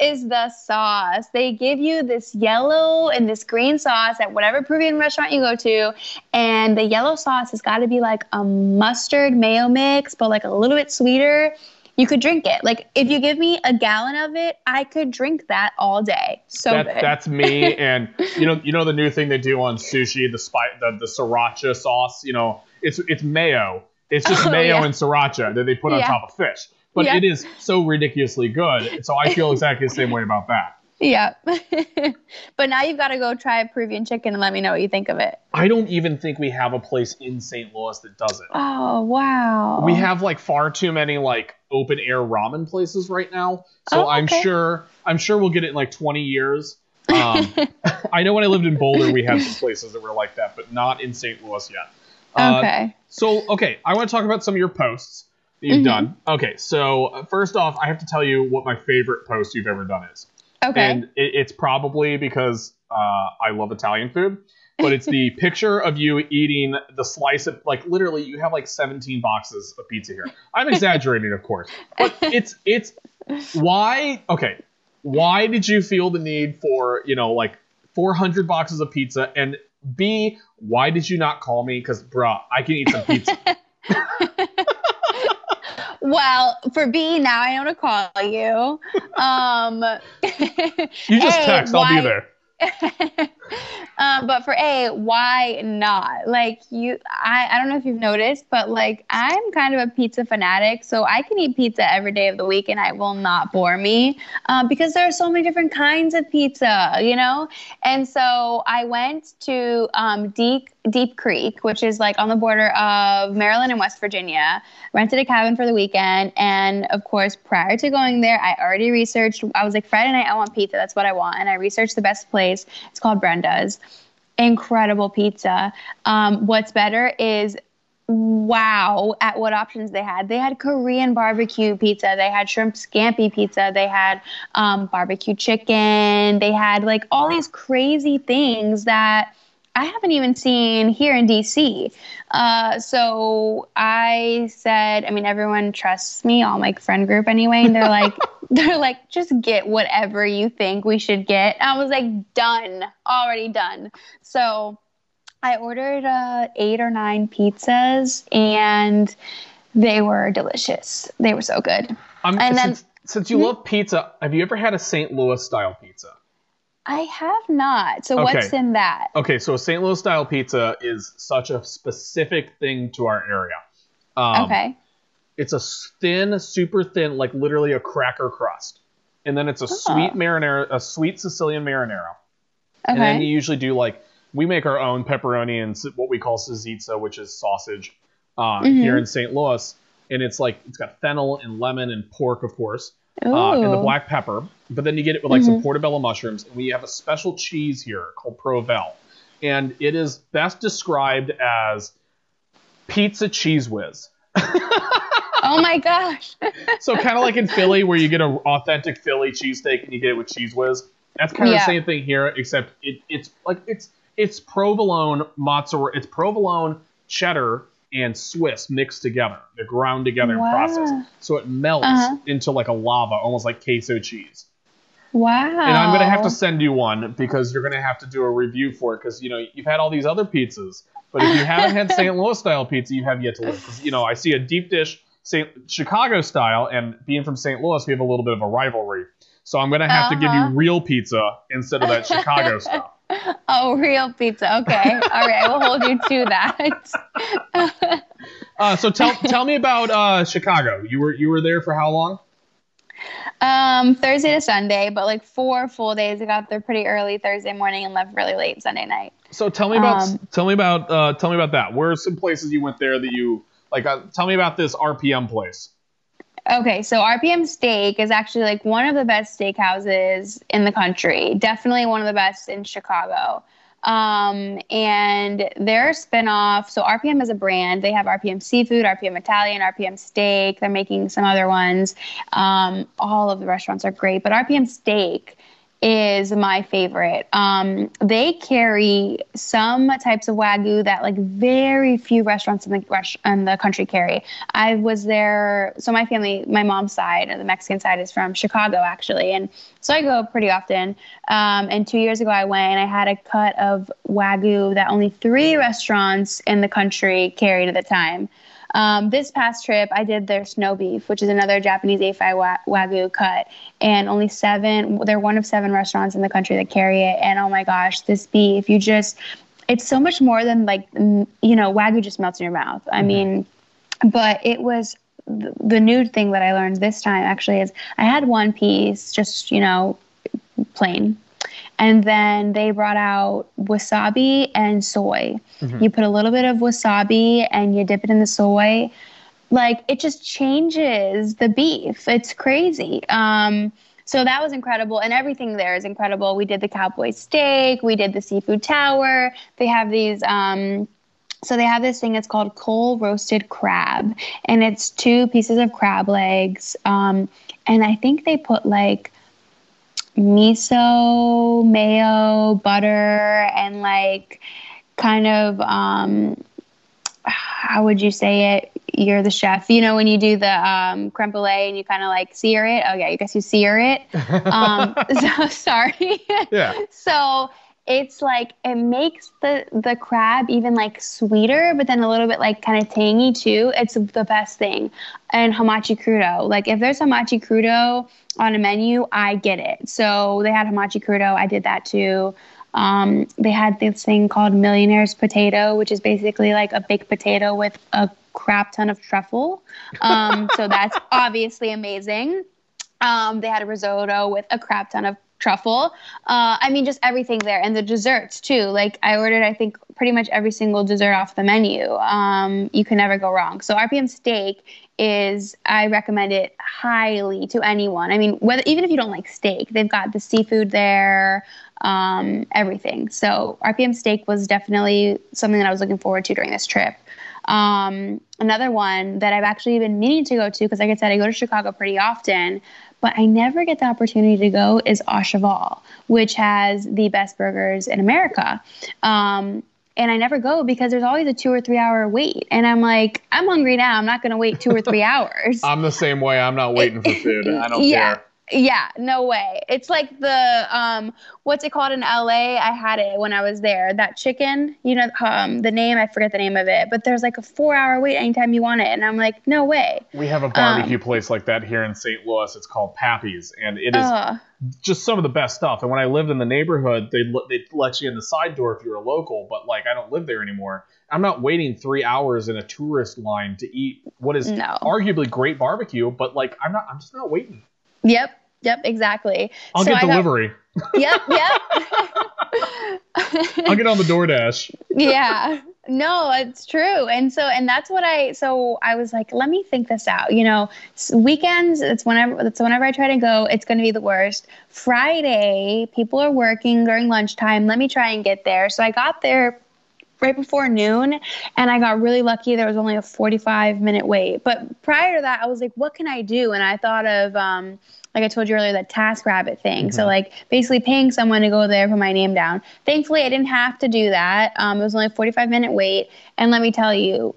is the sauce. They give you this yellow and this green sauce at whatever Peruvian restaurant you go to, and the yellow sauce has got to be like a mustard mayo mix, but like a little bit sweeter. You could drink it. Like if you give me a gallon of it, I could drink that all day. So that, good. that's me and you know you know the new thing they do on sushi the spi- the, the sriracha sauce you know it's it's mayo it's just Oh, mayo yeah. and sriracha that they put on Yeah. top of fish but Yeah. it is so ridiculously good so i feel exactly the same way about that Yeah. but now you've got to go try Peruvian chicken and let me know what you think of it. i don't even think we have a place in st louis that does it Oh, wow. we have like far too many like open air ramen places right now so Oh, i'm sure i'm sure we'll get it in like 20 years Um, I know when I lived in Boulder, we had some places that were like that, but not in St. Louis yet. Uh, okay. So, okay, I want to talk about some of your posts that you've Mhm. done. Okay, so uh, first off, I have to tell you what my favorite post you've ever done is. Okay. And it, it's probably because uh, I love Italian food, but it's the picture of you eating the slice of, like, literally, you have like 17 boxes of pizza here. I'm exaggerating, of course, but it's, it's, why, okay, why did you feel the need for, you know, like 400 boxes of pizza? And B, why did you not call me? Because, bruh, I can eat some pizza. well, for B, now I know to call you. Um, You just A, text, I'll be there. um, but for A, why not? Like you, I, I don't know if you've noticed, but like I'm kind of a pizza fanatic, so I can eat pizza every day of the week and it will not bore me um, because there are so many different kinds of pizza, you know. And so I went to um, Deep Deep Creek, which is like on the border of Maryland and West Virginia. Rented a cabin for the weekend, and of course, prior to going there, I already researched. I was like, Friday night, I want pizza. That's what I want, and I researched the best place. It's called Brenda's. Incredible pizza. Um, what's better is wow at what options they had. They had Korean barbecue pizza, they had shrimp scampi pizza, they had um, barbecue chicken, they had like all these crazy things that I haven't even seen here in DC. Uh, so I said, I mean, everyone trusts me, all my friend group anyway, and they're like, they're like, just get whatever you think we should get. I was like, done, already done. So I ordered uh, eight or nine pizzas, and they were delicious. They were so good. Um, And then- since, since you Hmm? love pizza, have you ever had a St. Louis style pizza? I have not. So what's in that? Okay, so a St. Louis style pizza is such a specific thing to our area. Um, okay. It's a thin, super thin, like literally a cracker crust, and then it's a Oh. sweet marinara, a sweet Sicilian marinara, Okay. and then you usually do like we make our own pepperoni and what we call salsiccia, which is sausage, uh, Mhm. here in St. Louis, and it's like it's got fennel and lemon and pork, of course. uh, and the black pepper. But then you get it with like some Mhm. portobello mushrooms, and we have a special cheese here called Provel, and it is best described as pizza cheese whiz. oh my gosh. So kind of like in Philly, where you get an authentic Philly cheesesteak and you get it with cheese whiz. That's kind of Yeah. the same thing here, except it, it's like it's it's provolone mozzarella, it's provolone cheddar and Swiss mixed together. They're ground together Wow. and processed, so it melts Uh-huh. into like a lava, almost like queso cheese. Wow. And I'm gonna have to send you one because you're gonna have to do a review for it because you know you've had all these other pizzas, but if you haven't had St. Louis style pizza, you have yet to live. you know, I see a deep dish St. Chicago style, and being from St. Louis, we have a little bit of a rivalry. So I'm gonna have to give Uh-huh. you real pizza instead of that Chicago stuff. Oh, real pizza. Okay. All right. I will hold you to that. Uh, so tell tell me about uh, Chicago. You were you were there for how long? Um, Thursday to Sunday, but like four full days. I got there pretty early Thursday morning and left really late Sunday night. So tell me about Um, tell me about uh, tell me about that. Where are some places you went there that you like? Uh, tell me about this RPM place. Okay, so RPM Steak is actually like one of the best steakhouses in the country. Definitely one of the best in Chicago. Um, and their spinoff, so RPM is a brand. They have RPM Seafood, RPM Italian, RPM Steak. They're making some other ones. Um, all of the restaurants are great, but RPM Steak is my favorite. Um, they carry some types of wagyu that like very few restaurants in the in the country carry. I was there. So my family, my mom's side, the Mexican side, is from Chicago actually, and so I go pretty often. Um, and two years ago, I went and I had a cut of wagyu that only three restaurants in the country carried at the time. Um, this past trip, I did their snow beef, which is another Japanese A5 wagyu cut, and only seven. They're one of seven restaurants in the country that carry it. And oh my gosh, this beef! You just, it's so much more than like you know, wagyu just melts in your mouth. I Mhm. mean, but it was th- the new thing that I learned this time actually is I had one piece, just you know, plain. And then they brought out wasabi and soy. Mhm. You put a little bit of wasabi and you dip it in the soy. Like it just changes the beef. It's crazy. Um, so that was incredible, and everything there is incredible. We did the cowboy steak, we did the seafood tower. They have these. Um, so they have this thing. It's called coal roasted crab, and it's two pieces of crab legs. Um, and I think they put like miso, mayo, butter, and like kind of um, how would you say it? You're the chef. You know when you do the um, creme brulee and you kind of like sear it. Oh yeah, I guess you sear it. Um, so sorry. Yeah. so it's like it makes the the crab even like sweeter, but then a little bit like kind of tangy too. It's the best thing. And hamachi crudo. Like if there's hamachi crudo on a menu, I get it. So they had hamachi crudo. I did that too. Um, they had this thing called Millionaire's Potato, which is basically like a baked potato with a crap ton of truffle. Um, so that's obviously amazing. Um, they had a risotto with a crap ton of truffle. Uh, I mean, just everything there, and the desserts too. Like I ordered, I think pretty much every single dessert off the menu. Um, you can never go wrong. So RPM steak is I recommend it highly to anyone. I mean, whether even if you don't like steak, they've got the seafood there, um, everything. So RPM steak was definitely something that I was looking forward to during this trip. Um, another one that I've actually been meaning to go to because, like I said, I go to Chicago pretty often, but I never get the opportunity to go is Au Cheval, which has the best burgers in America. Um, and I never go because there's always a two or three hour wait. And I'm like, I'm hungry now. I'm not going to wait two or three hours. I'm the same way. I'm not waiting for food. I don't yeah. care. Yeah, no way. It's like the um what's it called in LA? I had it when I was there. That chicken, you know, um the name, I forget the name of it, but there's like a 4-hour wait anytime you want it and I'm like, no way. We have a barbecue um, place like that here in St. Louis. It's called Pappy's and it is uh, just some of the best stuff. And when I lived in the neighborhood, they they let you in the side door if you were a local, but like I don't live there anymore. I'm not waiting 3 hours in a tourist line to eat what is no. arguably great barbecue, but like I'm not I'm just not waiting. Yep. Yep, exactly. I'll so get delivery. Got, yep, yep. I'll get on the DoorDash. yeah. No, it's true. And so and that's what I so I was like, let me think this out. You know, weekends, it's whenever it's whenever I try to go, it's going to be the worst. Friday, people are working during lunchtime. Let me try and get there. So I got there right before noon and I got really lucky. There was only a 45 minute wait. But prior to that, I was like, what can I do? And I thought of, um, like I told you earlier, that Task Rabbit thing. Mm-hmm. So like basically paying someone to go there, put my name down. Thankfully, I didn't have to do that. Um, it was only a 45 minute wait. And let me tell you,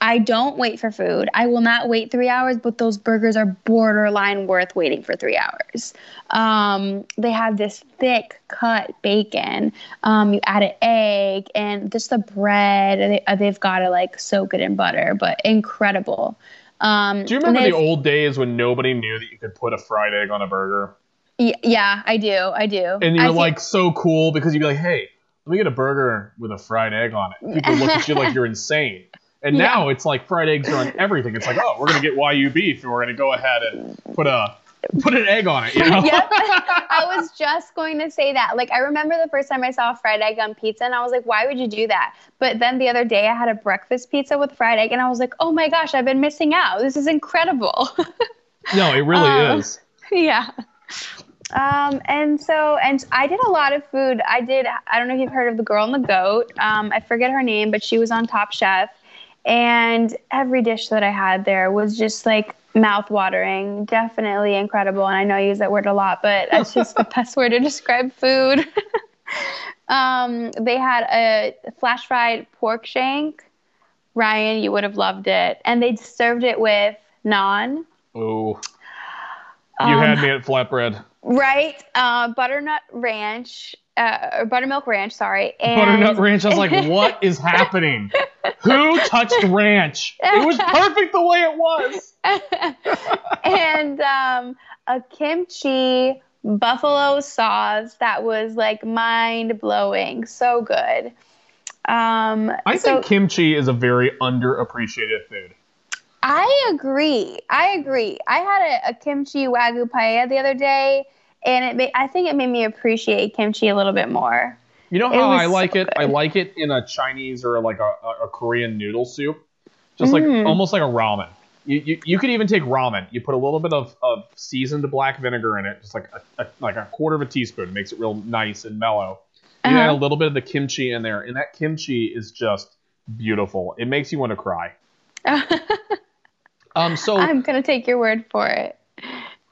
I don't wait for food. I will not wait three hours, but those burgers are borderline worth waiting for three hours. Um, they have this thick cut bacon. Um, you add an egg and just the bread. They, have got to like soak it in butter, but incredible. Um, do you remember the old days when nobody knew that you could put a fried egg on a burger? Yeah, I do. I do. And you're like so cool because you'd be like, hey, let me get a burger with a fried egg on it. People look at you like you're insane. And yeah. now it's like fried eggs are on everything. It's like, oh, we're gonna get Wagyu beef, and we're gonna go ahead and put a put an egg on it. You know? yep. I was just going to say that. Like, I remember the first time I saw fried egg on pizza, and I was like, why would you do that? But then the other day, I had a breakfast pizza with fried egg, and I was like, oh my gosh, I've been missing out. This is incredible. no, it really um, is. Yeah. Um, and so, and I did a lot of food. I did, I don't know if you've heard of the girl and the goat. Um, I forget her name, but she was on Top Chef. And every dish that I had there was just like mouth watering, definitely incredible. And I know I use that word a lot, but that's just the best word to describe food. um, they had a flash fried pork shank. Ryan, you would have loved it. And they served it with naan. Oh. You um, had me at flatbread. Right. Uh, butternut ranch uh, buttermilk ranch, sorry. And Butternut ranch. I was like, what is happening? Who touched ranch? It was perfect the way it was. and um, a kimchi buffalo sauce that was like mind blowing. So good. Um, I so, think kimchi is a very underappreciated food. I agree. I agree. I had a, a kimchi wagyu paella the other day and it made, I think it made me appreciate kimchi a little bit more. You know how I like so it? Good. I like it in a Chinese or like a, a Korean noodle soup, just like mm. almost like a ramen. You, you, you could even take ramen. You put a little bit of, of seasoned black vinegar in it, just like a, a like a quarter of a teaspoon. It makes it real nice and mellow. You Uh-huh. add a little bit of the kimchi in there, and that kimchi is just beautiful. It makes you want to cry. Um, so I'm gonna take your word for it.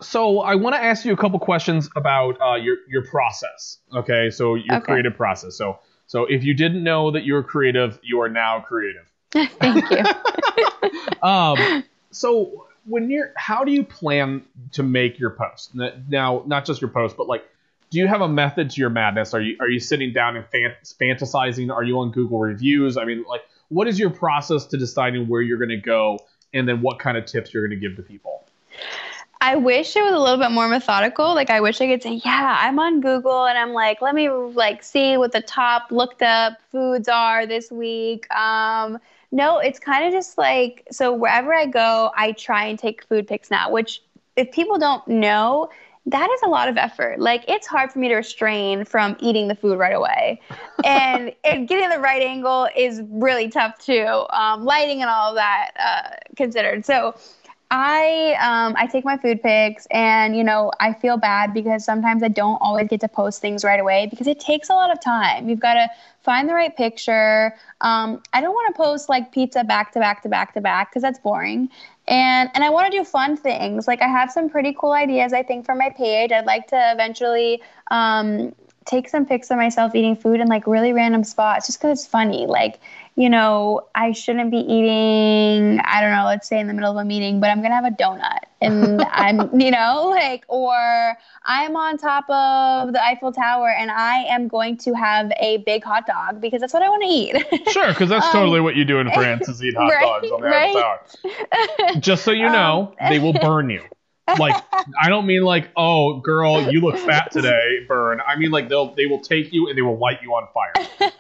so I want to ask you a couple questions about uh, your your process. Okay, so your Okay. creative process. So so if you didn't know that you were creative, you are now creative. Thank you. Um, so when you're, how do you plan to make your post? Now, not just your post, but like, do you have a method to your madness? Are you are you sitting down and fan- fantasizing? Are you on Google reviews? I mean, like, what is your process to deciding where you're going to go, and then what kind of tips you're going to give to people? I wish it was a little bit more methodical. Like I wish I could say, yeah, I'm on Google and I'm like, let me like see what the top looked up foods are this week. Um, no, it's kind of just like so wherever I go, I try and take food pics now, which if people don't know, that is a lot of effort. Like it's hard for me to restrain from eating the food right away, and, and getting the right angle is really tough too. Um, lighting and all that uh, considered. So I um, I take my food pics, and you know I feel bad because sometimes I don't always get to post things right away because it takes a lot of time. You've got to find the right picture. Um, I don't want to post like pizza back to back to back to back because that's boring. And and I want to do fun things. Like I have some pretty cool ideas I think for my page. I'd like to eventually um, take some pics of myself eating food in like really random spots just because it's funny. Like you know, I shouldn't be eating, I don't know, let's say in the middle of a meeting, but I'm going to have a donut. And I'm, you know, like, or I'm on top of the Eiffel Tower and I am going to have a big hot dog because that's what I want to eat. Sure, because that's Um, totally what you do in France is eat hot right, dogs on the right. Eiffel Tower. Just so you know, Um, they will burn you. Like I don't mean like, oh girl, you look fat today, burn. I mean like they'll they will take you and they will light you on fire.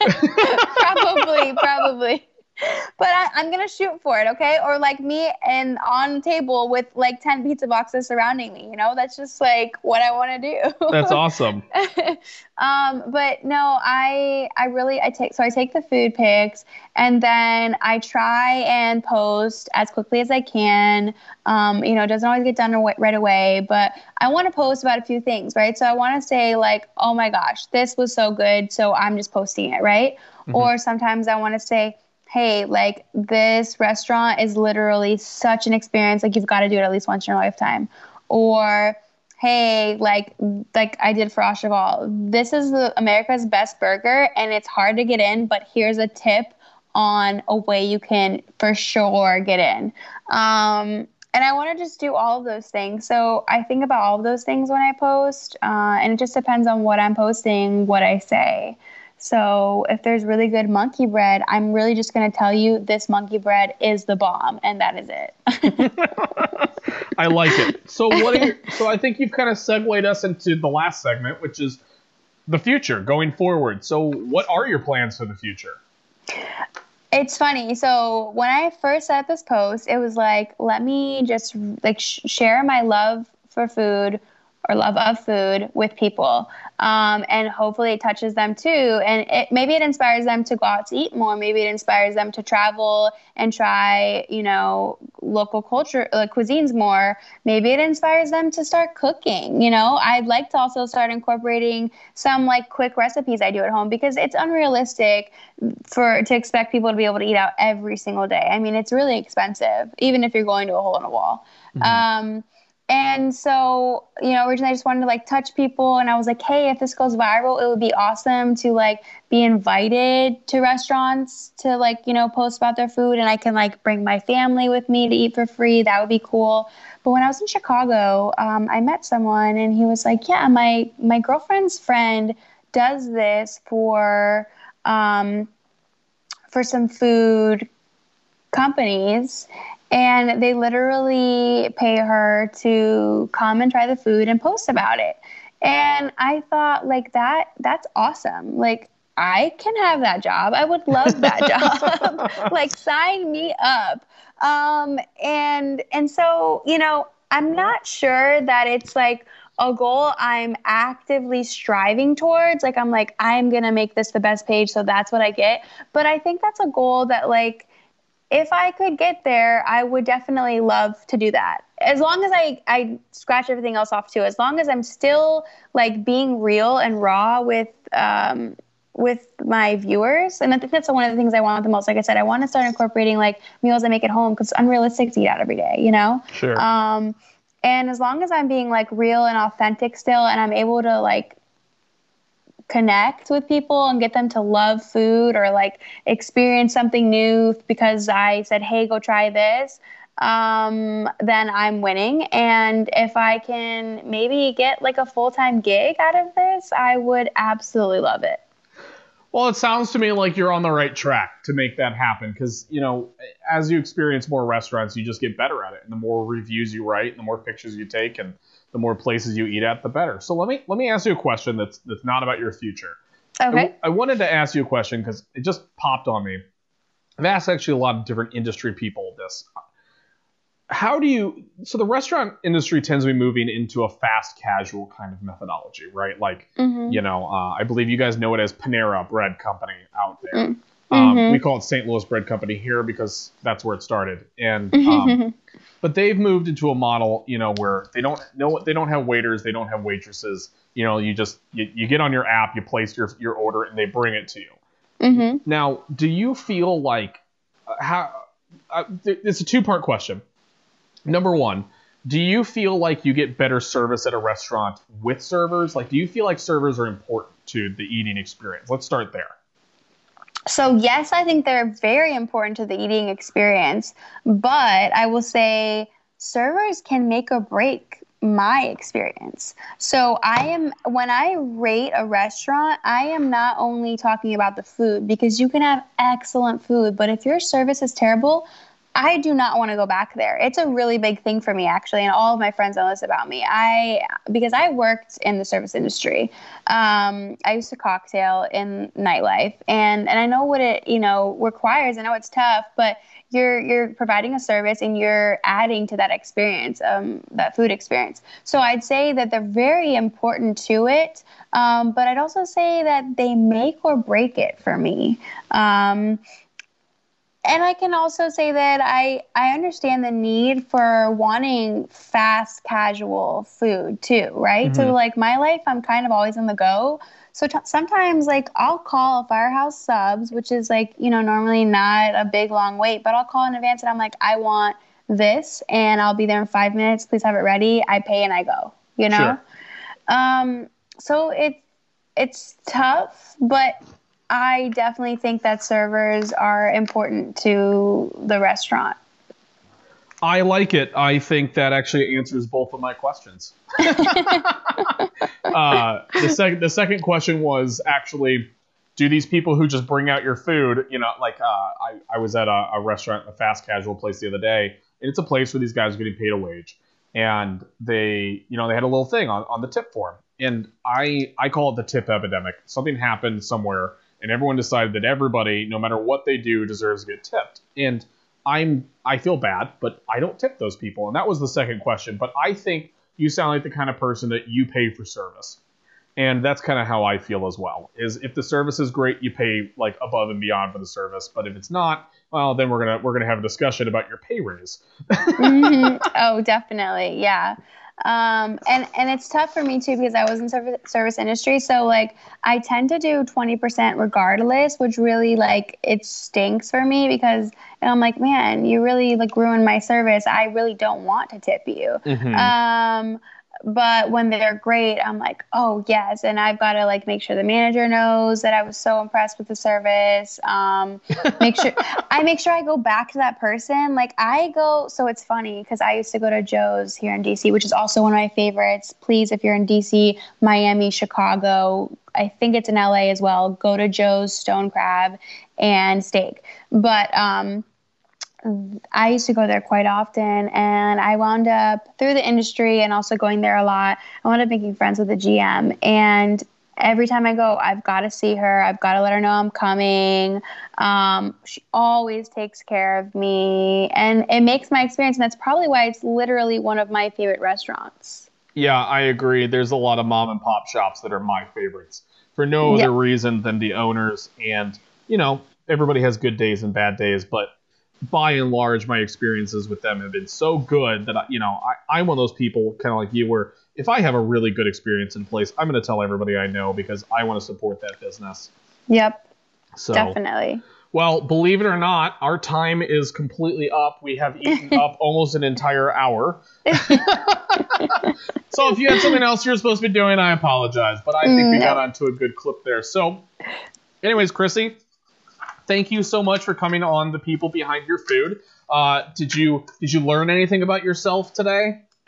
probably, probably. But I, I'm gonna shoot for it, okay? Or like me and on table with like ten pizza boxes surrounding me. You know, that's just like what I want to do. That's awesome. um, but no, I I really I take so I take the food pics and then I try and post as quickly as I can. Um, you know, it doesn't always get done right away, but I want to post about a few things, right? So I want to say like, oh my gosh, this was so good, so I'm just posting it, right? Mhm. Or sometimes I want to say. Hey, like this restaurant is literally such an experience. Like you've got to do it at least once in your lifetime. Or hey, like like I did for Au Cheval, this is the America's best burger and it's hard to get in, but here's a tip on a way you can for sure get in. Um, and I want to just do all of those things. So I think about all of those things when I post, uh, and it just depends on what I'm posting, what I say. So if there's really good monkey bread, I'm really just going to tell you this monkey bread is the bomb, and that is it. I like it. So what are your, so I think you've kind of segued us into the last segment, which is the future going forward. So what are your plans for the future? It's funny. So when I first set up this post, it was like, let me just like sh- share my love for food or love of food with people, um, and hopefully it touches them too. And it, maybe it inspires them to go out to eat more. Maybe it inspires them to travel and try, you know, local culture, like cuisines more. Maybe it inspires them to start cooking. You know, I'd like to also start incorporating some like quick recipes I do at home because it's unrealistic for to expect people to be able to eat out every single day. I mean, it's really expensive, even if you're going to a hole in a wall. Um, and so, you know, originally I just wanted to like touch people, and I was like, hey, if this goes viral, it would be awesome to like be invited to restaurants to like, you know, post about their food, and I can like bring my family with me to eat for free. That would be cool. But when I was in Chicago, um, I met someone, and he was like, yeah, my my girlfriend's friend does this for um, for some food companies and they literally pay her to come and try the food and post about it and i thought like that that's awesome like i can have that job i would love that job like sign me up um and and so you know i'm not sure that it's like a goal I'm actively striving towards. Like, I'm like, I'm going to make this the best page. So that's what I get. But I think that's a goal that, like, if I could get there, I would definitely love to do that. As long as I, I scratch everything else off too. As long as I'm still like being real and raw with um, with my viewers, and I think that's one of the things I want the most. Like I said, I want to start incorporating like meals I make at home because it's unrealistic to eat out every day. You know. Sure. Um, and as long as I'm being like real and authentic still, and I'm able to like connect with people and get them to love food or like experience something new because I said, hey, go try this, um, then I'm winning. And if I can maybe get like a full time gig out of this, I would absolutely love it. Well, it sounds to me like you're on the right track to make that happen because, you know, as you experience more restaurants, you just get better at it. And the more reviews you write, and the more pictures you take, and the more places you eat at, the better. So let me let me ask you a question that's that's not about your future. Okay. I, I wanted to ask you a question because it just popped on me. I've asked actually a lot of different industry people this. How do you? So the restaurant industry tends to be moving into a fast casual kind of methodology, right? Like, Mhm. you know, uh, I believe you guys know it as Panera Bread Company out there. Mm. Um, Mhm. we call it St. Louis Bread Company here because that's where it started. And um, but they've moved into a model, you know, where they don't know they don't have waiters, they don't have waitresses. You know, you just you, you get on your app, you place your your order, and they bring it to you. hmm Now, do you feel like uh, how? Uh, th- it's a two part question. Number one, do you feel like you get better service at a restaurant with servers? Like, do you feel like servers are important to the eating experience? Let's start there. So, yes, I think they're very important to the eating experience, but I will say servers can make or break my experience. So, I am, when I rate a restaurant, I am not only talking about the food because you can have excellent food, but if your service is terrible, I do not want to go back there. It's a really big thing for me, actually, and all of my friends know this about me. I because I worked in the service industry. Um, I used to cocktail in nightlife, and and I know what it you know requires. I know it's tough, but you're you're providing a service and you're adding to that experience, um, that food experience. So I'd say that they're very important to it, um, but I'd also say that they make or break it for me. Um, and I can also say that I I understand the need for wanting fast casual food too, right? So Mhm. like my life, I'm kind of always on the go. So t- sometimes like I'll call a Firehouse Subs, which is like you know normally not a big long wait, but I'll call in advance and I'm like I want this, and I'll be there in five minutes. Please have it ready. I pay and I go. You know. Sure. Um. So it it's tough, but I definitely think that servers are important to the restaurant. I like it. I think that actually answers both of my questions. uh, the second the second question was actually, do these people who just bring out your food, you know, like uh, I, I was at a, a restaurant, a fast casual place the other day, and it's a place where these guys are getting paid a wage, and they, you know, they had a little thing on, on the tip form, and I I call it the tip epidemic. Something happened somewhere, and everyone decided that everybody, no matter what they do, deserves to get tipped, and I'm I feel bad, but I don't tip those people. And that was the second question. But I think you sound like the kind of person that you pay for service. And that's kind of how I feel as well. Is if the service is great, you pay like above and beyond for the service. But if it's not, well, then we're gonna we're gonna have a discussion about your pay raise. Mhm. Oh, definitely, yeah. Um, and and it's tough for me too because I was in service service industry, so like I tend to do twenty percent regardless, which really like it stinks for me because and I'm like, man, you really like ruined my service. I really don't want to tip you. Um, but when they're great, I'm like, oh yes, and I've got to like make sure the manager knows that I was so impressed with the service. Um, make sure I make sure I go back to that person. Like I go, so it's funny because I used to go to Joe's here in DC, which is also one of my favorites. Please, if you're in DC, Miami, Chicago, I think it's in LA as well. Go to Joe's Stone Crab and Steak. But um, I used to go there quite often, and I wound up through the industry and also going there a lot. I wound up making friends with the GM, and every time I go, I've got to see her. I've got to let her know I'm coming. Um, she always takes care of me, and it makes my experience. And that's probably why it's literally one of my favorite restaurants. Yeah, I agree. There's a lot of mom and pop shops that are my favorites for no Yeah. other reason than the owners. And, you know, everybody has good days and bad days, but by and large, my experiences with them have been so good that I, you know I, I'm one of those people, kind of like you, where if I have a really good experience in place, I'm going to tell everybody I know because I want to support that business. Yep. So Definitely. Well, believe it or not, our time is completely up. We have eaten up almost an entire hour. so if you had something else you're supposed to be doing, I apologize. But I think we mm-hmm. got onto a good clip there. So, anyways, Chrissy, thank you so much for coming on the people behind your food. Uh, did you did you learn anything about yourself today?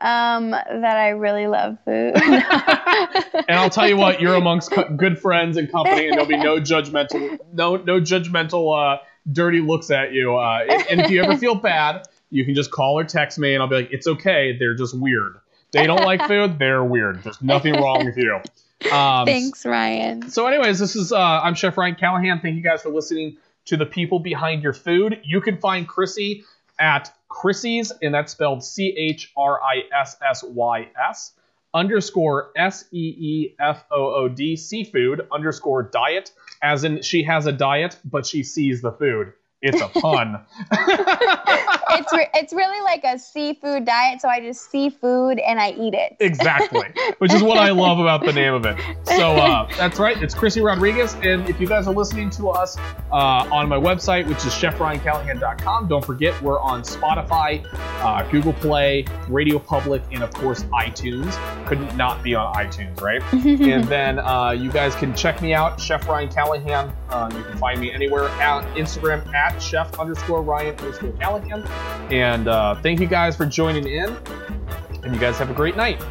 um, that I really love food. and I'll tell you what, you're amongst co- good friends and company, and there'll be no judgmental, no no judgmental, uh, dirty looks at you. Uh, and, and if you ever feel bad, you can just call or text me, and I'll be like, it's okay. They're just weird. They don't like food. They're weird. There's nothing wrong with you. Um, Thanks, Ryan. So, anyways, this is uh, I'm Chef Ryan Callahan. Thank you guys for listening to the people behind your food. You can find Chrissy at Chrissy's, and that's spelled C H R I S S Y S underscore S E E F O O D seefood underscore diet, as in she has a diet, but she sees the food. It's a pun. it's re- it's really like a seafood diet, so I just see food and I eat it. exactly, which is what I love about the name of it. So uh, that's right, it's Chrissy Rodriguez. And if you guys are listening to us uh, on my website, which is chefryancallahan.com, don't forget we're on Spotify, uh, Google Play, Radio Public, and of course iTunes. Couldn't not be on iTunes, right? and then uh, you guys can check me out, Chef Ryan Callahan. Uh, you can find me anywhere at Instagram at chef underscore Ryan underscore Callahan. And uh, thank you guys for joining in. And you guys have a great night.